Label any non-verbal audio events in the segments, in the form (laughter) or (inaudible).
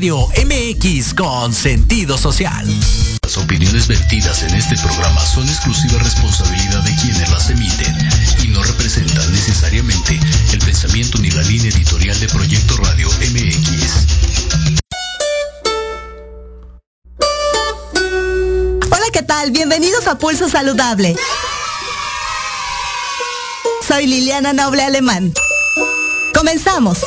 Radio MX con sentido social. Las opiniones vertidas en este programa son exclusiva responsabilidad de quienes las emiten y no representan necesariamente el pensamiento ni la línea editorial de Proyecto Radio MX. Hola, ¿qué tal? Bienvenidos a Pulso Saludable. Soy Liliana Noble Alemán. Comenzamos.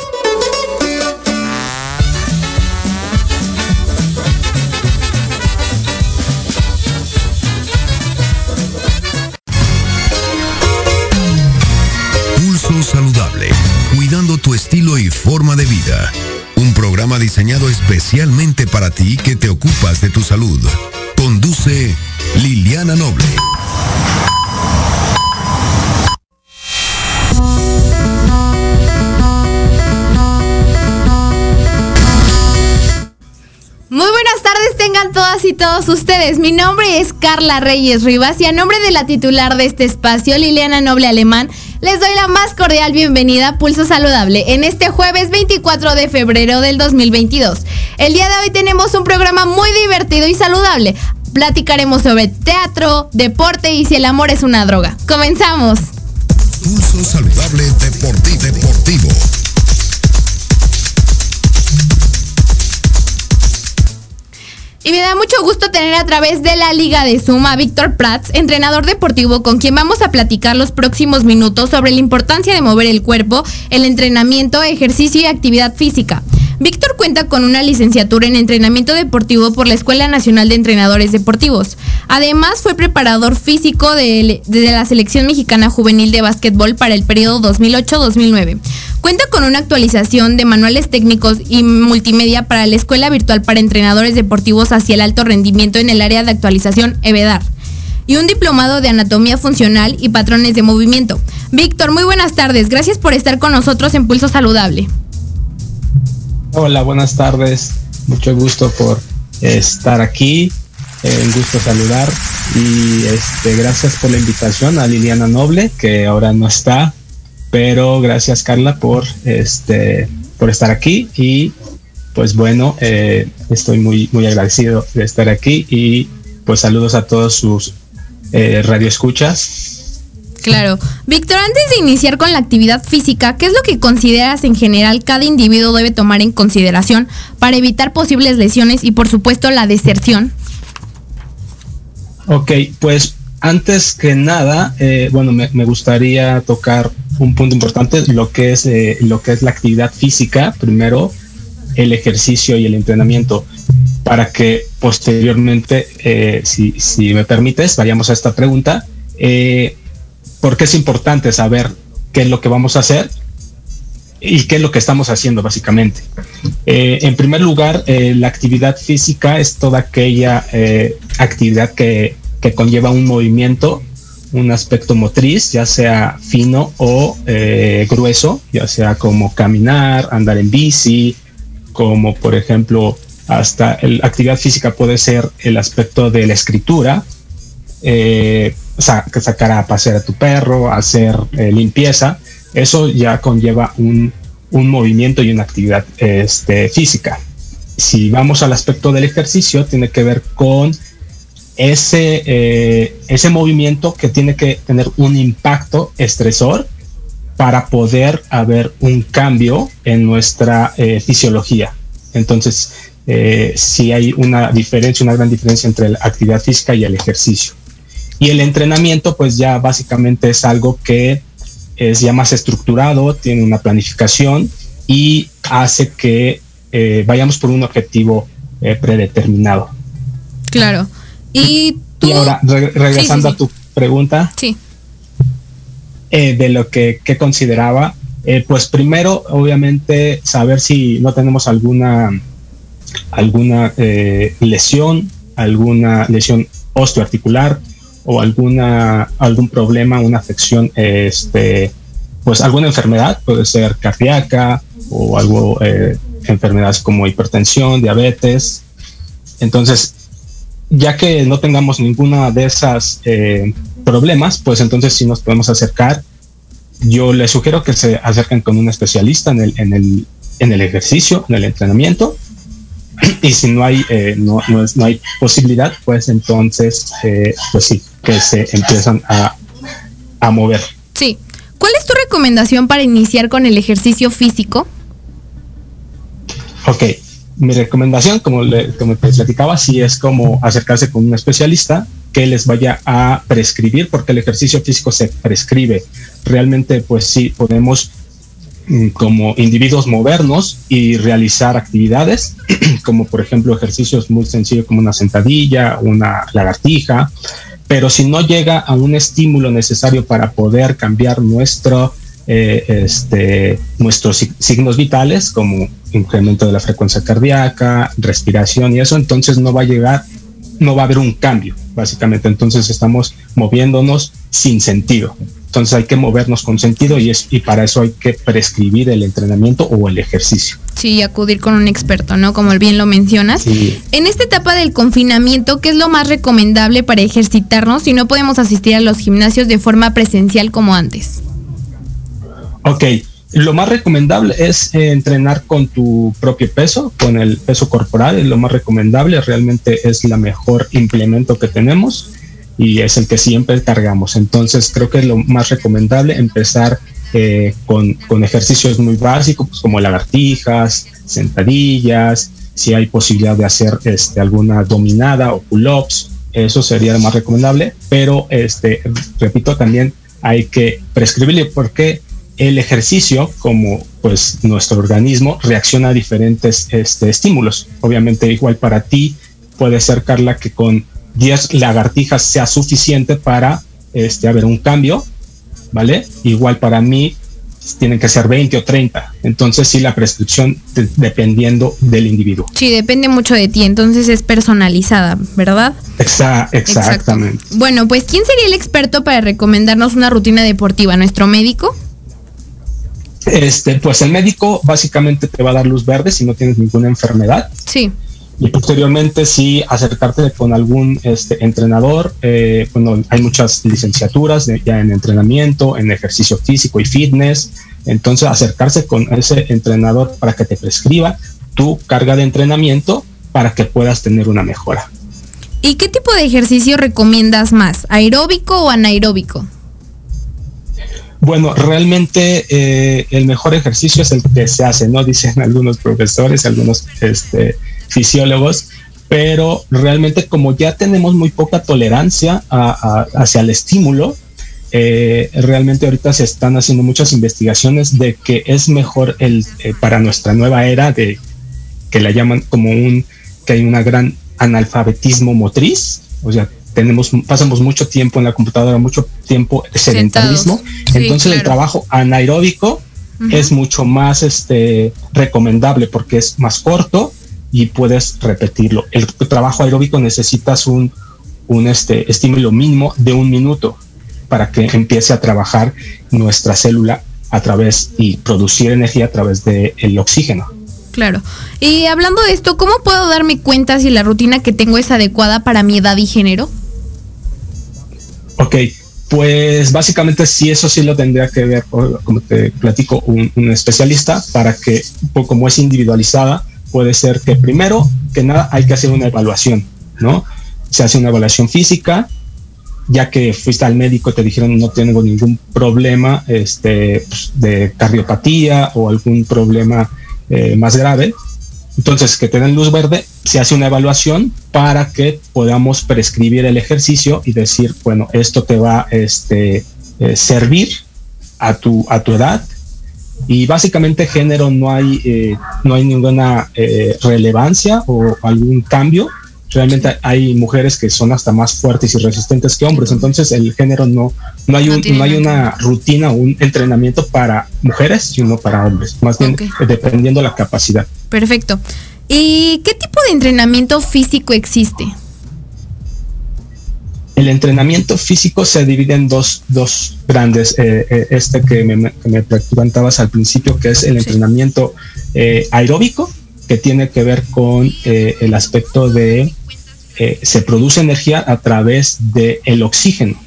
Tu estilo y forma de vida. Un programa diseñado especialmente para ti que te ocupas de tu salud. Conduce Liliana Noble. Muy buenas tardes tengan todas y todos ustedes. Mi nombre es Carla Reyes Rivas y a nombre de la titular de este espacio, Liliana Noble Alemán, les doy la más cordial bienvenida a Pulso Saludable en este jueves 24 de febrero del 2022. El día de hoy tenemos un programa muy divertido y saludable. Platicaremos sobre teatro, deporte y si el amor es una droga. Comenzamos. Pulso Saludable Deportivo. Y me da mucho gusto tener a través de la Liga de Zoom a Víctor Prats, entrenador deportivo con quien vamos a platicar los próximos minutos sobre la importancia de mover el cuerpo, el entrenamiento, ejercicio y actividad física. Víctor cuenta con una licenciatura en entrenamiento deportivo por la Escuela Nacional de Entrenadores Deportivos. Además, fue preparador físico de, de la Selección Mexicana Juvenil de Básquetbol para el periodo 2008-2009. Cuenta con una actualización de manuales técnicos y multimedia para la Escuela Virtual para Entrenadores Deportivos hacia el Alto Rendimiento en el área de actualización EVEDAR y un diplomado de anatomía funcional y patrones de movimiento. Víctor, muy buenas tardes. Gracias por estar con nosotros en Pulso Saludable. Hola, buenas tardes. Mucho gusto por estar aquí. Eh, un gusto saludar y este gracias por la invitación a Liliana Noble que ahora no está, pero gracias Carla por este por estar aquí y pues bueno eh, estoy muy muy agradecido de estar aquí y pues saludos a todos sus eh, radioescuchas Claro. Víctor, antes de iniciar con la actividad física, ¿qué es lo que consideras en general cada individuo debe tomar en consideración para evitar posibles lesiones y por supuesto la deserción? Ok, pues antes que nada, eh, bueno, me, me, gustaría tocar un punto importante, lo que es eh, lo que es la actividad física, primero el ejercicio y el entrenamiento, para que posteriormente, eh, si, si, me permites, vayamos a esta pregunta. Eh, ¿Por qué es importante saber qué es lo que vamos a hacer y qué es lo que estamos haciendo básicamente? Eh, en primer lugar, eh, la actividad física es toda aquella eh, actividad que, que, conlleva un movimiento, un aspecto motriz, ya sea fino o eh, grueso, ya sea como caminar, andar en bici, como por ejemplo, hasta la actividad física puede ser el aspecto de la escritura, eh, sacar a pasear a tu perro, hacer eh, limpieza, eso ya conlleva un, un, movimiento y una actividad este, física. Si vamos al aspecto del ejercicio, tiene que ver con ese, eh, ese movimiento que tiene que tener un impacto estresor para poder haber un cambio en nuestra eh, fisiología. Entonces, eh, si hay una diferencia, una gran diferencia entre la actividad física y el ejercicio. Y el entrenamiento, pues ya básicamente es algo que es ya más estructurado, tiene una planificación y hace que eh, vayamos por un objetivo eh, predeterminado. Claro. Y, tú... y ahora, re regresando sí, sí, sí. a tu pregunta sí. Eh, de lo que, consideraba, eh, pues primero, obviamente, saber si no tenemos alguna, alguna eh, lesión, alguna lesión osteoarticular, o alguna algún problema, una afección, este, pues alguna enfermedad, puede ser cardíaca o algo, enfermedades como hipertensión, diabetes. Entonces, ya que no tengamos ninguna de esas problemas, pues entonces sí nos podemos acercar. Yo les sugiero que se acerquen con un especialista en el, en el, en el ejercicio, en el entrenamiento. (clears throat) Y si no hay, eh, no, no, no, hay posibilidad, pues entonces, eh, pues sí, que se empiezan a, a mover. Sí. ¿Cuál es tu recomendación para iniciar con el ejercicio físico? Ok, mi recomendación, como, le, te platicaba, sí es como acercarse con un especialista que les vaya a prescribir, porque el ejercicio físico se prescribe. Realmente, pues sí, podemos mm, como individuos movernos y realizar actividades, (clears throat) como por ejemplo ejercicios muy sencillos como una sentadilla, una lagartija, pero si no llega a un estímulo necesario para poder cambiar nuestro eh, este, nuestros signos vitales como incremento de la frecuencia cardíaca, respiración y eso, entonces no va a llegar, no va a haber un cambio, básicamente. Entonces estamos moviéndonos sin sentido. Entonces hay que movernos con sentido y, es, y para eso hay que prescribir el entrenamiento o el ejercicio. Sí, acudir con un experto, ¿no? Como bien lo mencionas. En esta etapa del confinamiento, ¿qué es lo más recomendable para ejercitarnos si no podemos asistir a los gimnasios de forma presencial como antes? Ok, lo más recomendable es eh, entrenar con tu propio peso, con el peso corporal, es lo más recomendable, realmente es la mejor implemento que tenemos y es el que siempre cargamos. Entonces creo que es lo más recomendable empezar eh, con, con, ejercicios muy básicos, pues, como lagartijas, sentadillas, si hay posibilidad de hacer este, alguna dominada o pull-ups, eso sería lo más recomendable, pero este, repito, también hay que prescribirle porque el ejercicio, como pues nuestro organismo reacciona a diferentes este, estímulos. Obviamente igual para ti puede ser, Carla, que con 10 lagartijas sea suficiente para este, haber un cambio, ¿vale? Igual para mí tienen que ser 20 o 30. Entonces sí, la prescripción dependiendo del individuo. Sí, depende mucho de ti, entonces es personalizada, ¿verdad? exactamente. Bueno, pues ¿quién sería el experto para recomendarnos una rutina deportiva? ¿Nuestro médico? Este, pues el médico básicamente te va a dar luz verde si no tienes ninguna enfermedad. Sí. Y posteriormente sí acercarte con algún este, entrenador. Eh, bueno, hay muchas licenciaturas ya en entrenamiento, en ejercicio físico y fitness. Entonces acercarse con ese entrenador para que te prescriba tu carga de entrenamiento para que puedas tener una mejora. ¿Y qué tipo de ejercicio recomiendas más, aeróbico o anaeróbico? Bueno, realmente eh, el mejor ejercicio es el que se hace, ¿no? Dicen algunos profesores, algunos este, fisiólogos, pero realmente como ya tenemos muy poca tolerancia hacia el estímulo, eh, realmente ahorita se están haciendo muchas investigaciones de que es mejor el eh, para nuestra nueva era de que la llaman como un que hay una gran analfabetismo motriz, o sea, tenemos, pasamos mucho tiempo en la computadora, mucho tiempo sedentarismo. Entonces el trabajo anaeróbico es mucho más este, recomendable porque es más corto y puedes repetirlo. El trabajo aeróbico necesitas un, un este, estímulo mínimo de un minuto para que empiece a trabajar nuestra célula a través y producir energía a través del el oxígeno. Claro. Y hablando de esto, ¿cómo puedo darme cuenta si la rutina que tengo es adecuada para mi edad y género? Ok, pues básicamente sí, eso sí lo tendría que ver, como te platico, un, especialista para que, como es individualizada, puede ser que primero que nada hay que hacer una evaluación, ¿no? Se hace una evaluación física, ya que fuiste al médico, te dijeron no tengo ningún problema este, pues, de cardiopatía o algún problema eh, más grave, entonces, que te den luz verde, se hace una evaluación para que podamos prescribir el ejercicio y decir, bueno, esto te va a este, eh, servir a tu, a tu edad. Y básicamente género no hay, eh, no hay ninguna eh, relevancia o algún cambio. Realmente hay mujeres que son hasta más fuertes y resistentes que hombres. Entonces el género no, no hay, un, no, hay una rutina o un entrenamiento para mujeres, sino para hombres. Más bien dependiendo la capacidad. Perfecto. ¿Y qué tipo de entrenamiento físico existe? El entrenamiento físico se divide en dos, dos grandes, eh, eh, este que me, que me preguntabas al principio, que es el entrenamiento eh, aeróbico, que tiene que ver con el aspecto de se produce energía a través del el oxígeno,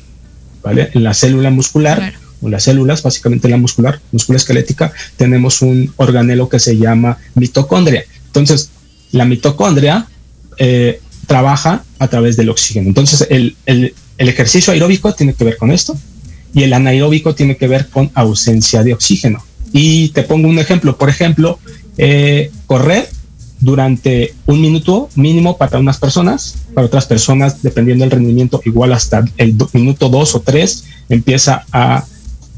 ¿vale? En la célula muscular o las células, básicamente la muscular, esquelética, tenemos un organelo que se llama mitocondria. Entonces, la mitocondria eh, trabaja a través del oxígeno. Entonces, el, ejercicio aeróbico tiene que ver con esto y el anaeróbico tiene que ver con ausencia de oxígeno. Y te pongo un ejemplo, por ejemplo, eh, correr durante un minuto mínimo para unas personas, para otras personas, dependiendo del rendimiento, igual hasta el minuto dos o tres, empieza a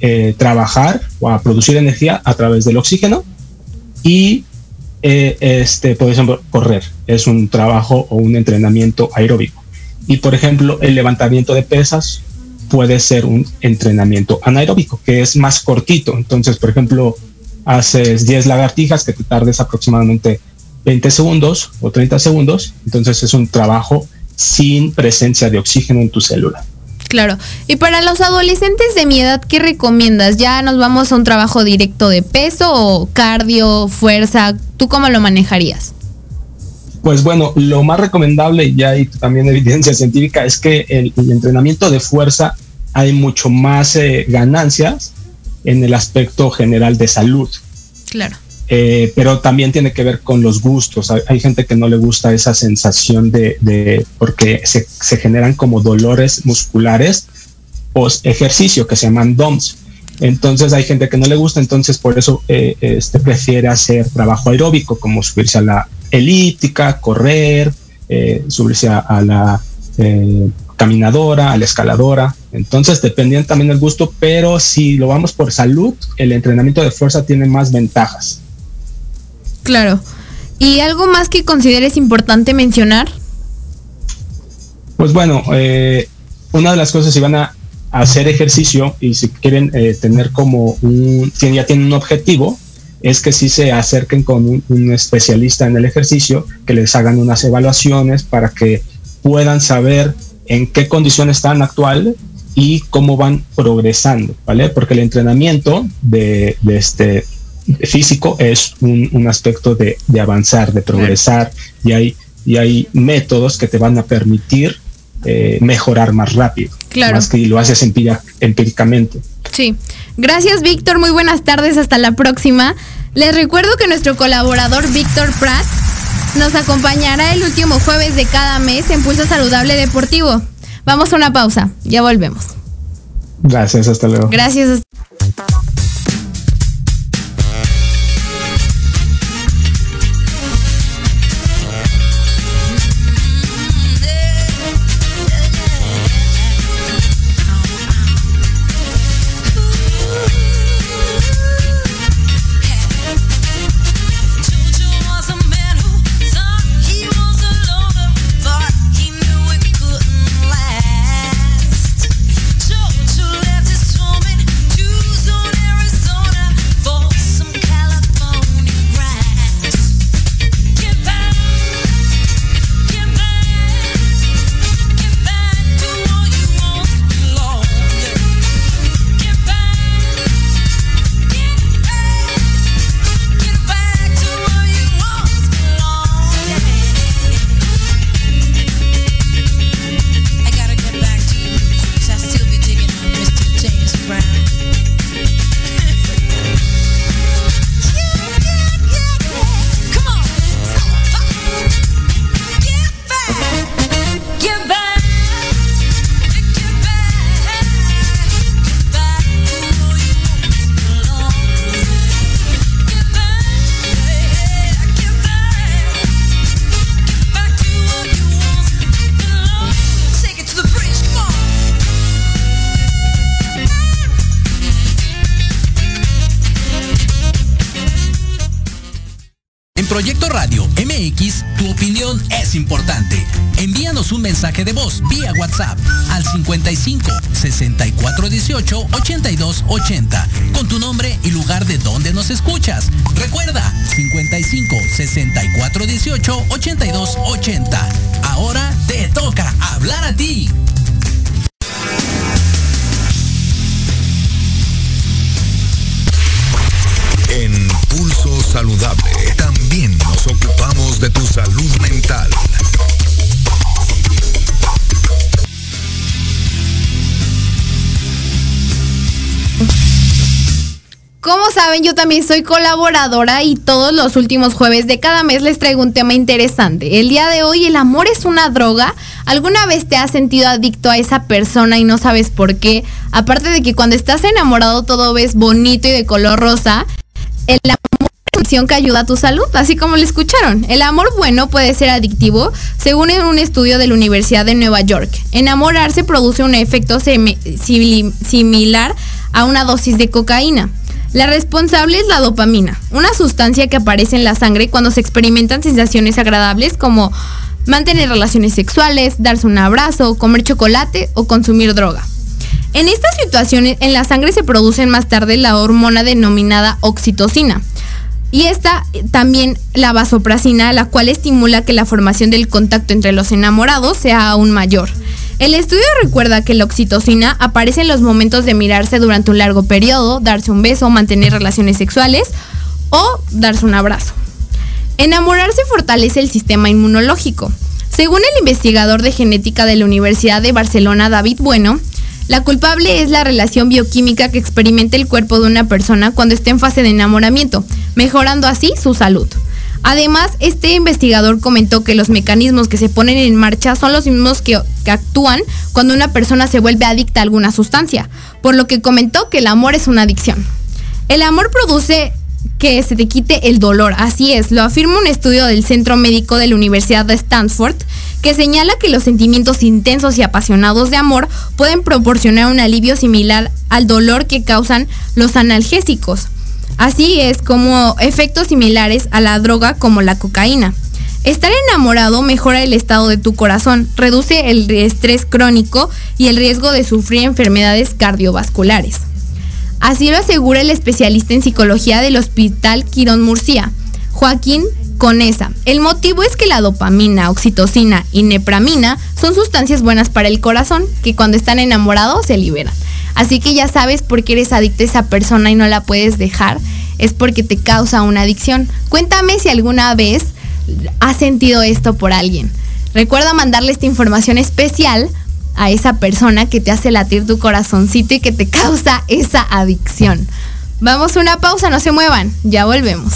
eh, trabajar o a producir energía a través del oxígeno y eh, este, por ejemplo, correr es un trabajo o un entrenamiento aeróbico. Y por ejemplo, el levantamiento de pesas puede ser un entrenamiento anaeróbico, que es más cortito. Entonces, por ejemplo, haces 10 lagartijas que te tardes aproximadamente 20 segundos o 30 segundos, entonces es un trabajo sin presencia de oxígeno en tu célula. Claro. Y para los adolescentes de mi edad, ¿qué recomiendas? ¿Ya nos vamos a un trabajo directo de peso o cardio, fuerza? ¿Tú cómo lo manejarías? Pues bueno, lo más recomendable, ya hay también evidencia (laughs) científica, es que el, el entrenamiento de fuerza hay mucho más eh, ganancias en el aspecto general de salud. Claro. Eh, pero también tiene que ver con los gustos. Hay, gente que no le gusta esa sensación de, porque se, generan como dolores musculares post ejercicio que se llaman DOMS. Entonces hay gente que no le gusta, entonces por eso eh, este prefiere hacer trabajo aeróbico, como subirse a la elíptica, correr, eh, subirse a, la caminadora, a la escaladora. Entonces, dependiendo también del gusto, pero si lo vamos por salud, el entrenamiento de fuerza tiene más ventajas. Claro. ¿Y algo más que consideres importante mencionar? Pues bueno, eh, una de las cosas si van a hacer ejercicio y si quieren eh, tener como un, si ya tienen un objetivo, es que sí se acerquen con un, especialista en el ejercicio, que les hagan unas evaluaciones para que puedan saber en qué condición están actual y cómo van progresando, ¿vale? Porque el entrenamiento de este físico es un, aspecto de, avanzar, de progresar, y hay, y hay métodos que te van a permitir eh, mejorar más rápido, claro. más que lo haces empíricamente. Sí. Gracias, Víctor. Muy buenas tardes. Hasta la próxima. Les recuerdo que nuestro colaborador Víctor Pratt nos acompañará el último jueves de cada mes en Pulso Saludable Deportivo. Vamos a una pausa. Ya volvemos. Gracias, hasta luego. Gracias. mensaje 64 saben, yo también soy colaboradora y todos los últimos jueves de cada mes les traigo un tema interesante. El día de hoy, ¿el amor es una droga? ¿Alguna vez te has sentido adicto a esa persona y no sabes por qué? Aparte de que cuando estás enamorado todo ves bonito y de color rosa, el amor es una opción que ayuda a tu salud, así como lo escucharon. El amor bueno puede ser adictivo, según un estudio de la Universidad de Nueva York. Enamorarse produce un efecto similar a una dosis de cocaína. La responsable es la dopamina, una sustancia que aparece en la sangre cuando se experimentan sensaciones agradables como mantener relaciones sexuales, darse un abrazo, comer chocolate o consumir droga. En estas situaciones, en la sangre se produce más tarde la hormona denominada oxitocina. Y esta también la vasoprasina, la cual estimula que la formación del contacto entre los enamorados sea aún mayor. El estudio recuerda que la oxitocina aparece en los momentos de mirarse durante un largo periodo, darse un beso, mantener relaciones sexuales o darse un abrazo. Enamorarse fortalece el sistema inmunológico. Según el investigador de genética de la Universidad de Barcelona, David Bueno, la culpable es la relación bioquímica que experimenta el cuerpo de una persona cuando está en fase de enamoramiento, mejorando así su salud. Además, este investigador comentó que los mecanismos que se ponen en marcha son los mismos que, actúan cuando una persona se vuelve adicta a alguna sustancia, por lo que comentó que el amor es una adicción. El amor produce que se te quite el dolor, así es, lo afirma un estudio del Centro Médico de la Universidad de Stanford, que señala que los sentimientos intensos y apasionados de amor pueden proporcionar un alivio similar al dolor que causan los analgésicos. Así es como efectos similares a la droga como la cocaína. Estar enamorado mejora el estado de tu corazón, reduce el estrés crónico y el riesgo de sufrir enfermedades cardiovasculares. Así lo asegura el especialista en psicología del Hospital Quirón Murcia, Joaquín Conesa. El motivo es que la dopamina, oxitocina y nepramina son sustancias buenas para el corazón que cuando están enamorados se liberan. Así que ya sabes por qué eres adicta a esa persona y no la puedes dejar. Es porque te causa una adicción. Cuéntame si alguna vez has sentido esto por alguien. Recuerda mandarle esta información especial a esa persona que te hace latir tu corazoncito y que te (laughs) causa esa adicción. Vamos a una pausa, no se muevan, ya volvemos.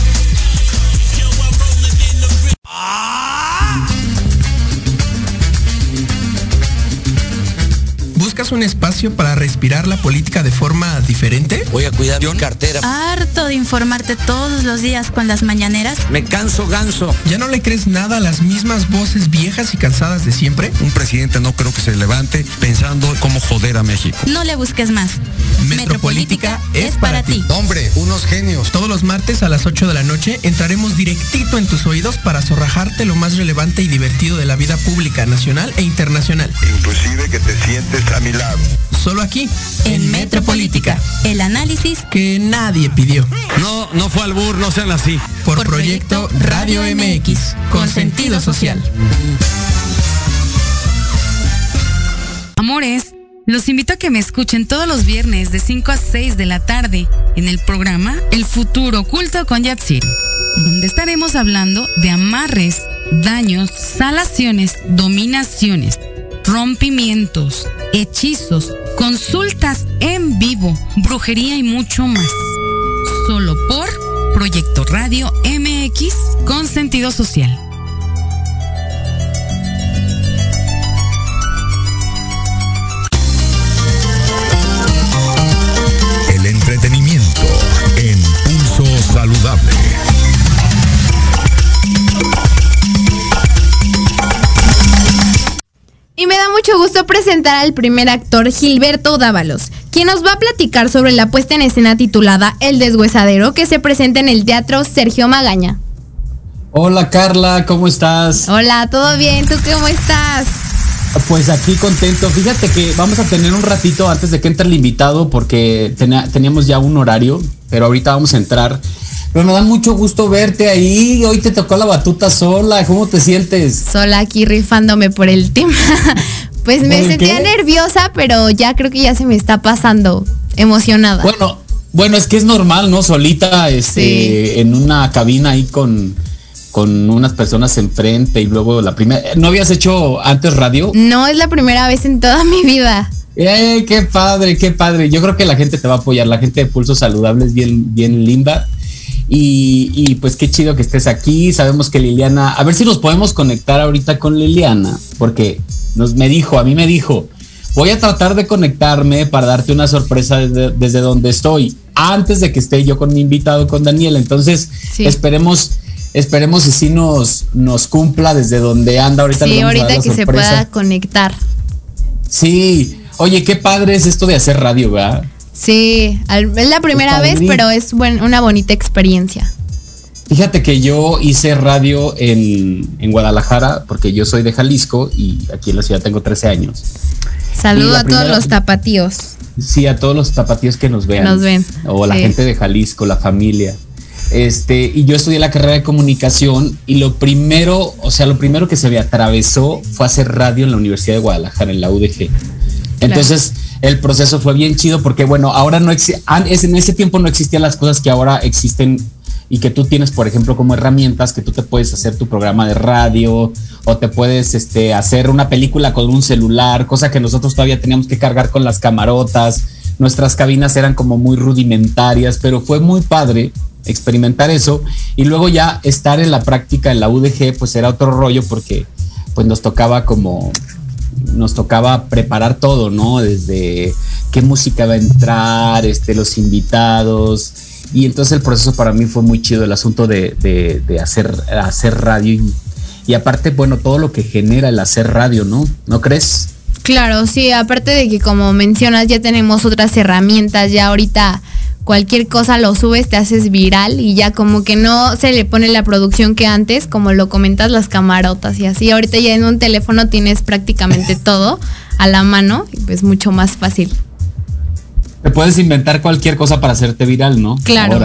¿Buscas un espacio para respirar la política de forma diferente? Voy a cuidar mi cartera. Harto de informarte todos los días con las mañaneras. Me canso ganso. ¿Ya no le crees nada a las mismas voces viejas y cansadas de siempre? Un presidente no creo que se levante pensando cómo joder a México. No le busques más. Metropolítica, es para, ti. Hombre, unos genios. Todos los martes a las 8 de la noche entraremos directito en tus oídos para zorrajarte lo más relevante y divertido de la vida pública nacional e internacional. Inclusive que te sientes a mi lado. Solo aquí, en, Metropolítica, el análisis que nadie pidió. No, no fue al bur, no sean así. Por, Por proyecto, proyecto Radio MX, con sentido social. Amores. Los invito a que me escuchen todos los viernes de 5 a 6 de la tarde en el programa El Futuro Oculto con Yatsir, donde estaremos hablando de amarres, daños, salaciones, dominaciones, rompimientos, hechizos, consultas en vivo, brujería y mucho más. Solo por Proyecto Radio MX con sentido social. entretenimiento en Pulso Saludable. Y me da mucho gusto presentar al primer actor, Gilberto Dávalos, quien nos va a platicar sobre la puesta en escena titulada El Deshuesadero que se presenta en el Teatro Sergio Magaña. Hola Carla, ¿cómo estás? Hola, ¿todo bien? ¿Tú cómo estás? Pues aquí contento. Fíjate que vamos a tener un ratito antes de que entre el invitado porque teníamos ya un horario, pero ahorita vamos a entrar. Pero me da mucho gusto verte ahí. Hoy te tocó la batuta sola. ¿Cómo te sientes? Sola aquí rifándome por el tema. (laughs) pues me sentía nerviosa, pero ya creo que ya se me está pasando. Emocionada. Bueno, bueno, es que es normal, ¿no? Solita, este, en una cabina ahí con con unas personas enfrente y luego la primera. ¿No habías hecho antes radio? No, es la primera vez en toda (laughs) mi vida. ¡Eh, qué padre, qué padre! Yo creo que la gente te va a apoyar, la gente de Pulso Saludable es bien, bien linda. Y, y, pues qué chido que estés aquí. Sabemos que Liliana, a ver si nos podemos conectar ahorita con Liliana, porque nos me dijo, a mí me dijo, voy a tratar de conectarme para darte una sorpresa desde, desde donde estoy, antes de que esté yo con mi invitado, con Daniel. Entonces, sí. esperemos Esperemos si sí nos, nos cumpla desde donde anda ahorita. Sí, ahorita que se pueda conectar. Sí, oye, qué padre es esto de hacer radio, ¿verdad? Sí, es la primera vez, pero es buen, una bonita experiencia. Fíjate que yo hice radio en, en, Guadalajara, porque yo soy de Jalisco y aquí en la ciudad tengo 13 años. Saludo a todos los tapatíos. Sí, a todos los tapatíos que nos vean. Nos ven. O la gente de Jalisco, la familia. Este, y yo estudié la carrera de comunicación y lo primero, o sea, lo primero que se me atravesó fue hacer radio en la Universidad de Guadalajara, en la UDG. Entonces, el proceso fue bien chido porque, bueno, ahora no en ese tiempo no existían las cosas que ahora existen y que tú tienes, por ejemplo, como herramientas que tú te puedes hacer tu programa de radio o te puedes este, hacer una película con un celular, cosa que nosotros todavía teníamos que cargar con las camarotas. Nuestras cabinas eran como muy rudimentarias, pero fue muy padre experimentar eso y luego ya estar en la práctica en la UDG pues era otro rollo porque pues nos tocaba como nos tocaba preparar todo, ¿no? Desde qué música va a entrar, este, los invitados. Y entonces el proceso para mí fue muy chido, el asunto de, de, de hacer, hacer radio. Y, y, aparte, bueno, todo lo que genera el hacer radio, ¿no? ¿No crees? Claro, sí, aparte de que como mencionas ya tenemos otras herramientas, ya ahorita cualquier cosa lo subes, te haces viral y ya como que no se le pone la producción que antes, como lo comentas, las camarotas y así. Ahorita ya en un teléfono tienes prácticamente (laughs) todo a la mano y pues mucho más fácil. Te puedes inventar cualquier cosa para hacerte viral, ¿no? Claro.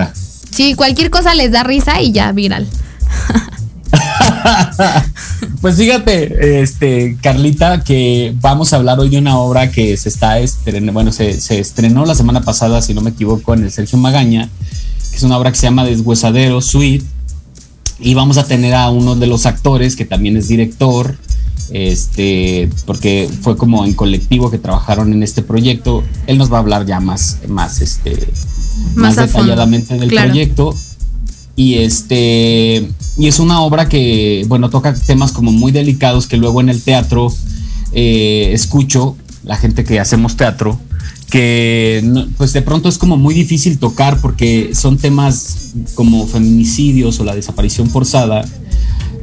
Sí, cualquier cosa les da risa y ya viral. (laughs) (laughs) pues fíjate, este, Carlita, que vamos a hablar hoy de una obra que se está estrenando, bueno, se, se, estrenó la semana pasada, si no me equivoco, en el Sergio Magaña, que es una obra que se llama Deshuesadero Suite. Y vamos a tener a uno de los actores que también es director, este, porque fue como en colectivo que trabajaron en este proyecto. Él nos va a hablar ya más, más, este, más, detalladamente del proyecto. Y este, y es una obra que, bueno, toca temas como muy delicados que luego en el teatro eh, escucho, la gente que hacemos teatro, que pues de pronto es como muy difícil tocar porque son temas como feminicidios o la desaparición forzada.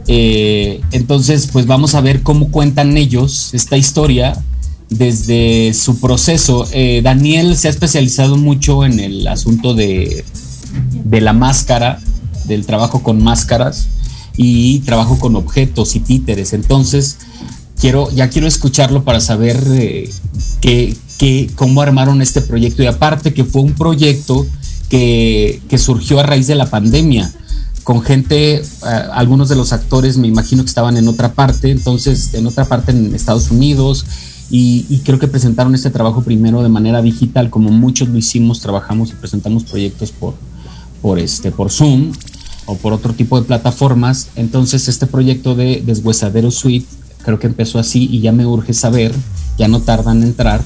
Eh, entonces, pues vamos a ver cómo cuentan ellos esta historia desde su proceso. Eh, Daniel se ha especializado mucho en el asunto de, de la máscara del trabajo con máscaras y trabajo con objetos y títeres. Entonces, quiero, ya quiero escucharlo para saber eh, cómo armaron este proyecto. Y aparte que fue un proyecto que, surgió a raíz de la pandemia con gente, eh, algunos de los actores me imagino que estaban en otra parte, entonces en otra parte en Estados Unidos, y, y, creo que presentaron este trabajo primero de manera digital, como muchos lo hicimos, trabajamos y presentamos proyectos por, por, este, por Zoom o por otro tipo de plataformas. Entonces este proyecto de Deshuesadero Suite creo que empezó así y ya me urge saber, ya no tardan en entrar,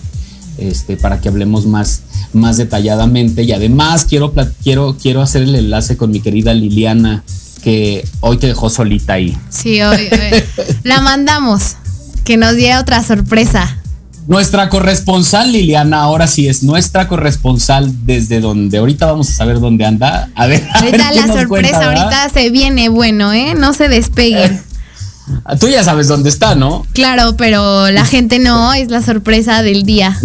este, para que hablemos más, más detalladamente. Y además quiero, quiero, quiero hacer el enlace con mi querida Liliana, que hoy te dejó solita ahí. Sí, hoy, hoy. la mandamos, que nos dé otra sorpresa. Nuestra corresponsal Liliana, ahora sí es nuestra corresponsal desde donde ahorita vamos a saber dónde anda. A ver. ahorita la sorpresa, ahorita se viene bueno, ¿eh? No se despeguen. Tú ya sabes dónde está, ¿no? Claro, pero la gente no, es la sorpresa del día.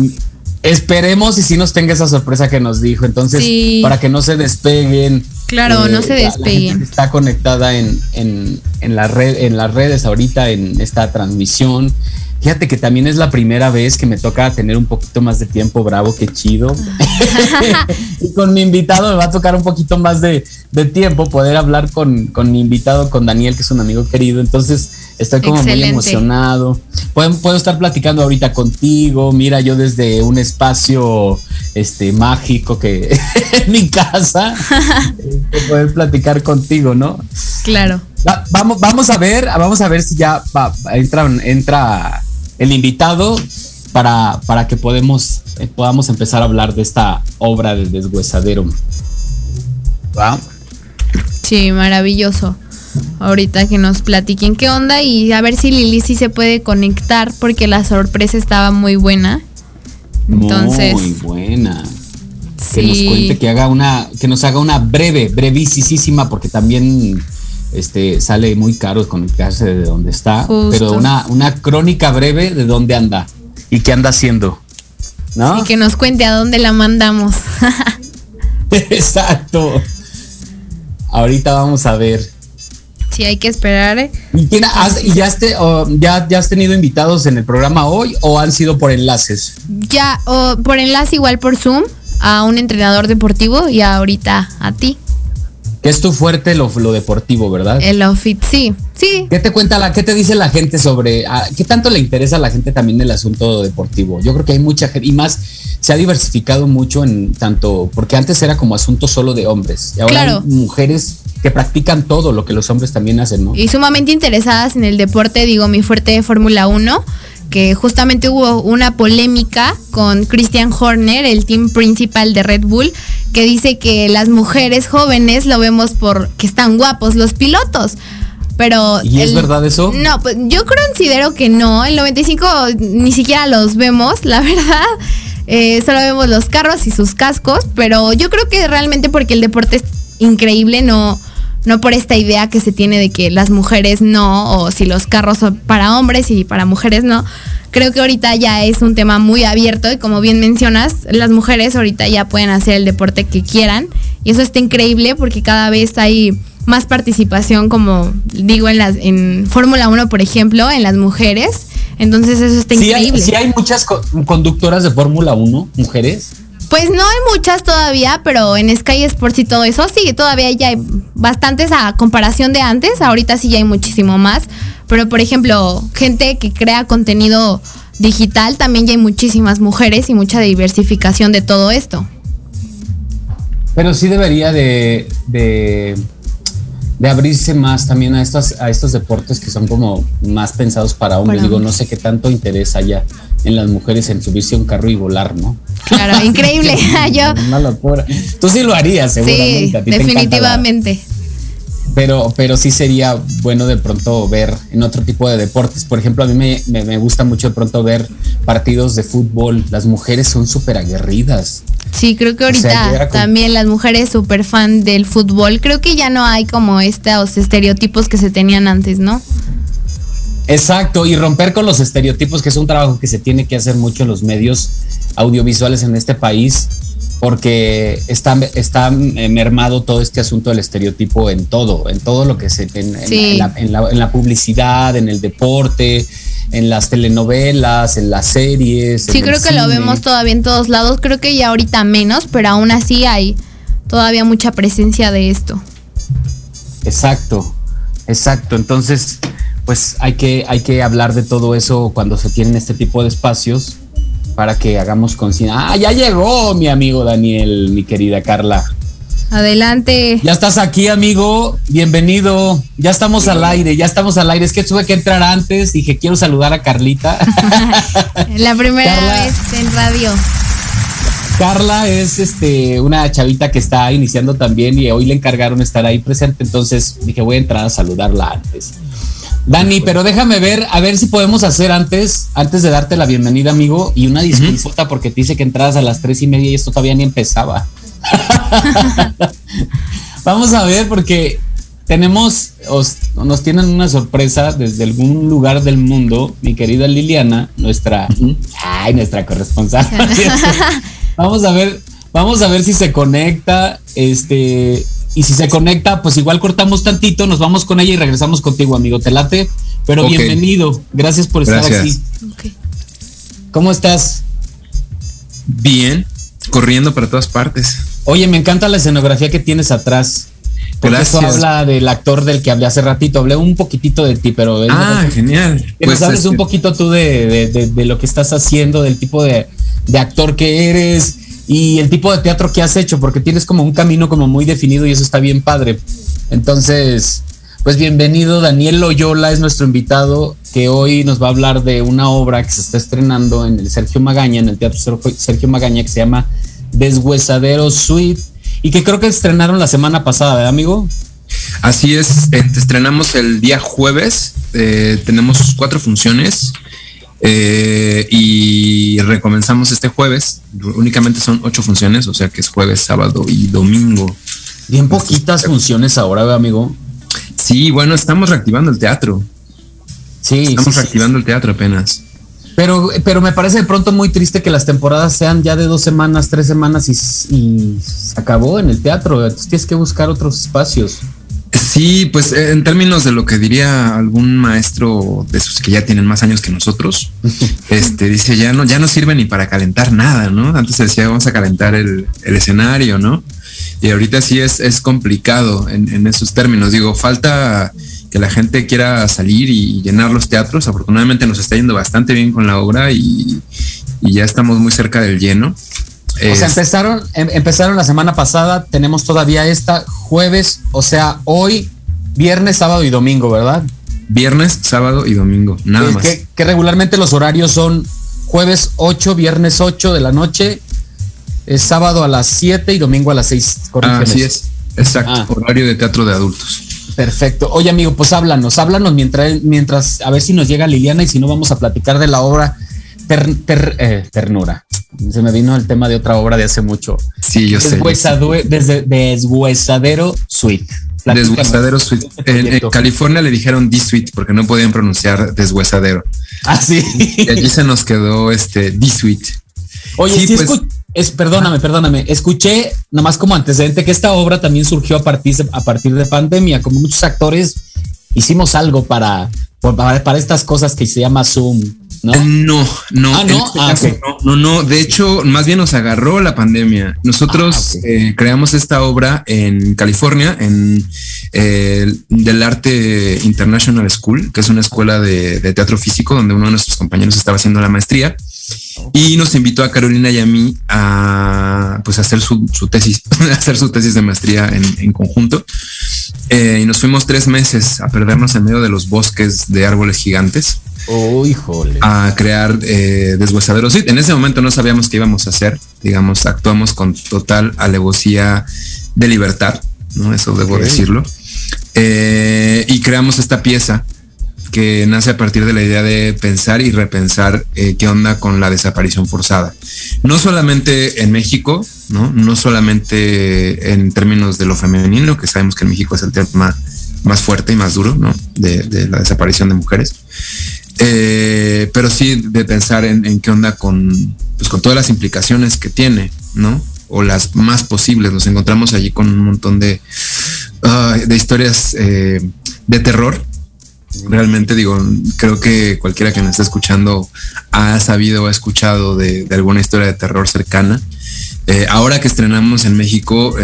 Esperemos y si nos tenga esa sorpresa que nos dijo. Entonces, para que no se despeguen. Claro, no eh, se despeguen. está conectada en, en, en, la red, en las redes ahorita en esta transmisión. Fíjate que también es la primera vez que me toca tener un poquito más de tiempo, bravo, qué chido. (laughs) y con mi invitado me va a tocar un poquito más de, tiempo poder hablar con, con, mi invitado, con Daniel, que es un amigo querido. Entonces estoy como muy emocionado. Puedo, puedo, estar platicando ahorita contigo. Mira, yo desde un espacio este, mágico que (laughs) en mi casa, este, poder platicar contigo, ¿no? Claro. vamos, vamos a ver, vamos a ver si ya entra, entra el invitado para, para que podemos, eh, podamos empezar a hablar de esta obra del deshuesadero. ¿Va? Sí, maravilloso. Ahorita que nos platiquen qué onda y a ver si Lili sí se puede conectar porque la sorpresa estaba muy buena. Entonces, muy buena. Que nos cuente, que haga una, que nos haga una breve, brevísima, porque también este, sale muy caro conectarse de donde está, pero una, una crónica breve de dónde anda y qué anda haciendo. ¿No? Y que nos cuente a dónde la mandamos. (laughs) Exacto. Ahorita vamos a ver. Sí, hay que esperar. ¿eh? ¿Y, ya, ya, ya, has tenido invitados en el programa hoy o han sido por enlaces? Ya, o por enlace igual por Zoom a un entrenador deportivo y ahorita a ti. Que es tu fuerte lo, deportivo, ¿verdad? El outfit, sí, sí. ¿Qué te cuenta la, qué te dice la gente sobre, ah, qué tanto le interesa a la gente también el asunto deportivo? Yo creo que hay mucha gente, y más se ha diversificado mucho en tanto, porque antes era como asunto solo de hombres, y ahora hay mujeres que practican todo lo que los hombres también hacen, ¿no? Y sumamente interesadas en el deporte, digo, mi fuerte de Fórmula 1 que justamente hubo una polémica con Christian Horner, el team principal de Red Bull, que dice que las mujeres jóvenes lo vemos por que están guapos los pilotos. Pero ¿Y es verdad eso? No, pues yo considero que no. El 95 ni siquiera los vemos, (laughs) la verdad. Eh, solo vemos los carros y sus cascos. Pero yo creo que realmente porque el deporte es increíble, no, no por esta idea que se tiene de que las mujeres no, o si los carros son para hombres y para mujeres no. Creo que ahorita ya es un tema muy abierto y como bien mencionas, las mujeres ahorita ya pueden hacer el deporte que quieran y eso está increíble porque cada vez hay más participación, como digo, en las en Fórmula 1, por ejemplo, en las mujeres. Entonces eso está increíble. Hay, sí hay muchas conductoras de Fórmula 1, mujeres. Pues no hay muchas todavía, pero en Sky Sports y todo eso sí, todavía ya hay bastantes a comparación de antes. Ahorita sí ya hay muchísimo más. Pero por ejemplo, gente que crea contenido digital, también ya hay muchísimas mujeres y mucha diversificación de todo esto. Pero sí debería de, de de abrirse más también a estos, a estos deportes que son como más pensados para hombres. Digo, no sé qué tanto interés haya en las mujeres en subirse a un carro y volar, ¿no? Claro, (laughs) increíble. (laughs) Yo. Tú sí lo harías, seguramente. Sí, definitivamente. Pero, pero sí sería bueno de pronto ver en otro tipo de deportes. Por ejemplo, a mí me, me gusta mucho de pronto ver partidos de fútbol. Las mujeres son súper aguerridas. Sí, creo que ahorita también las mujeres súper fan del fútbol. Creo que ya no hay como estos estereotipos que se tenían antes, ¿no? Exacto, y romper con los estereotipos, que es un trabajo que se tiene que hacer mucho en los medios audiovisuales en este país, porque está, está mermado todo este asunto del estereotipo en todo, en todo lo que se en, en la publicidad, en el deporte, en las telenovelas, en las series. Sí, creo que lo vemos todavía en todos lados. Creo que ya ahorita menos, pero aún así hay todavía mucha presencia de esto. Exacto, exacto. Entonces, pues hay que, hay que hablar de todo eso cuando se tienen este tipo de espacios para que hagamos conciencia. Ah, ya llegó mi amigo Daniel, mi querida Carla. Adelante. Ya estás aquí, amigo. Bienvenido. Ya estamos al aire, ya estamos al aire. Es que tuve que entrar antes. Dije, quiero saludar a Carlita. (laughs) (laughs) La primera vez en radio. Carla es este una chavita que está iniciando también y hoy le encargaron estar ahí presente. Entonces dije, voy a entrar a saludarla antes. Dani, pero déjame ver, a ver si podemos hacer antes, antes de darte la bienvenida, amigo, y una disculpa porque te dice que entras a las tres y media y esto todavía ni empezaba. (laughs) Vamos a ver porque tenemos, nos tienen una sorpresa desde algún lugar del mundo, mi querida Liliana, nuestra, ay, nuestra corresponsal. (laughs) (laughs) vamos a ver, vamos a ver si se conecta, este, y si se conecta, pues igual cortamos tantito, nos vamos con ella y regresamos contigo, amigo. Te late, pero bienvenido. Gracias por estar aquí. ¿Cómo estás? Bien, corriendo para todas partes. Oye, me encanta la escenografía que tienes atrás. Porque eso habla del actor del que hablé hace ratito. Hablé un poquitito de ti, pero. Ah, genial. Que pues nos un este poquito tú de, lo que estás haciendo, del tipo de, actor que eres y el tipo de teatro que has hecho, porque tienes como un camino como muy definido y eso está bien padre. Entonces, pues bienvenido, Daniel Loyola es nuestro invitado que hoy nos va a hablar de una obra que se está estrenando en el Sergio Magaña, en el Teatro Sergio Magaña, que se llama Deshuesadero Suite y que creo que estrenaron la semana pasada, ¿verdad, amigo? Así es, eh, estrenamos el día jueves, eh, tenemos cuatro funciones eh, y recomenzamos este jueves. Únicamente son ocho funciones, o sea que es jueves, sábado y domingo. Bien poquitas funciones ahora, ¿verdad, amigo? Sí, bueno, estamos reactivando el teatro. Sí, estamos reactivando el teatro apenas. Pero, pero me parece de pronto muy triste que las temporadas sean ya de dos semanas, tres semanas y, se acabó en el teatro. Entonces tienes que buscar otros espacios. Sí, pues eh, en términos de lo que diría algún maestro de esos que ya tienen más años que nosotros, (laughs) este dice ya no, ya no sirve ni para calentar nada, ¿no? Antes se decía vamos a calentar el, escenario, ¿no? Y ahorita sí es, es complicado en, en esos términos. Digo, falta que la gente quiera salir y llenar los teatros. Afortunadamente nos está yendo bastante bien con la obra y, ya estamos muy cerca del lleno. O sea, empezaron, em, empezaron la semana pasada, tenemos todavía esta jueves, o sea, hoy, viernes, sábado y domingo, ¿verdad? Viernes, sábado y domingo, nada más. Que, regularmente los horarios son jueves 8, viernes 8 de la noche, es sábado a las 7 y domingo a las 6. Ah, así es, exacto, ah. horario de teatro de adultos. Perfecto. Oye, amigo, pues háblanos, háblanos mientras, mientras, a ver si nos llega Liliana y si no vamos a platicar de la obra eh, Ternura. Se me vino el tema de otra obra de hace mucho. Sí, yo sé. Desde Deshuesadero Suite. Deshuesadero Suite. En, en, California le dijeron D-Suite porque no podían pronunciar deshuesadero. Ah, sí. Y allí se nos quedó este D-Suite. Oye, sí, sí pues, es, perdóname, perdóname. Escuché nomás como antecedente que esta obra también surgió a partir de, a partir de pandemia. Como muchos actores hicimos algo para, para, para estas cosas que se llama Zoom. ¿No? No, no, ah, ¿no? Este ah, okay. no, no, no, De hecho, más bien nos agarró la pandemia. Nosotros ah, okay. eh, creamos esta obra en California, en eh, del Arte International School, que es una escuela de, de, teatro físico donde uno de nuestros compañeros estaba haciendo la maestría y nos invitó a Carolina y a mí a pues hacer su, su tesis, (laughs) hacer su tesis de maestría en, en conjunto. Eh, y nos fuimos tres meses a perdernos en medio de los bosques de árboles gigantes. Oh, híjole. A crear eh, deshuesaderos. Sí, en ese momento no sabíamos qué íbamos a hacer. Digamos, actuamos con total alevosía de libertad, ¿no? Eso debo okay. decirlo. Eh, y creamos esta pieza que nace a partir de la idea de pensar y repensar eh, qué onda con la desaparición forzada. No solamente en México, ¿no? No solamente en términos de lo femenino, que sabemos que en México es el tema más fuerte y más duro, ¿no? De, de la desaparición de mujeres. Eh, pero sí de pensar en, qué onda con, pues, con todas las implicaciones que tiene, ¿no? O las más posibles. Nos encontramos allí con un montón de, uh, de historias eh, de terror. Realmente digo, creo que cualquiera que nos esté escuchando ha sabido o ha escuchado de, alguna historia de terror cercana. Eh, ahora que estrenamos en México,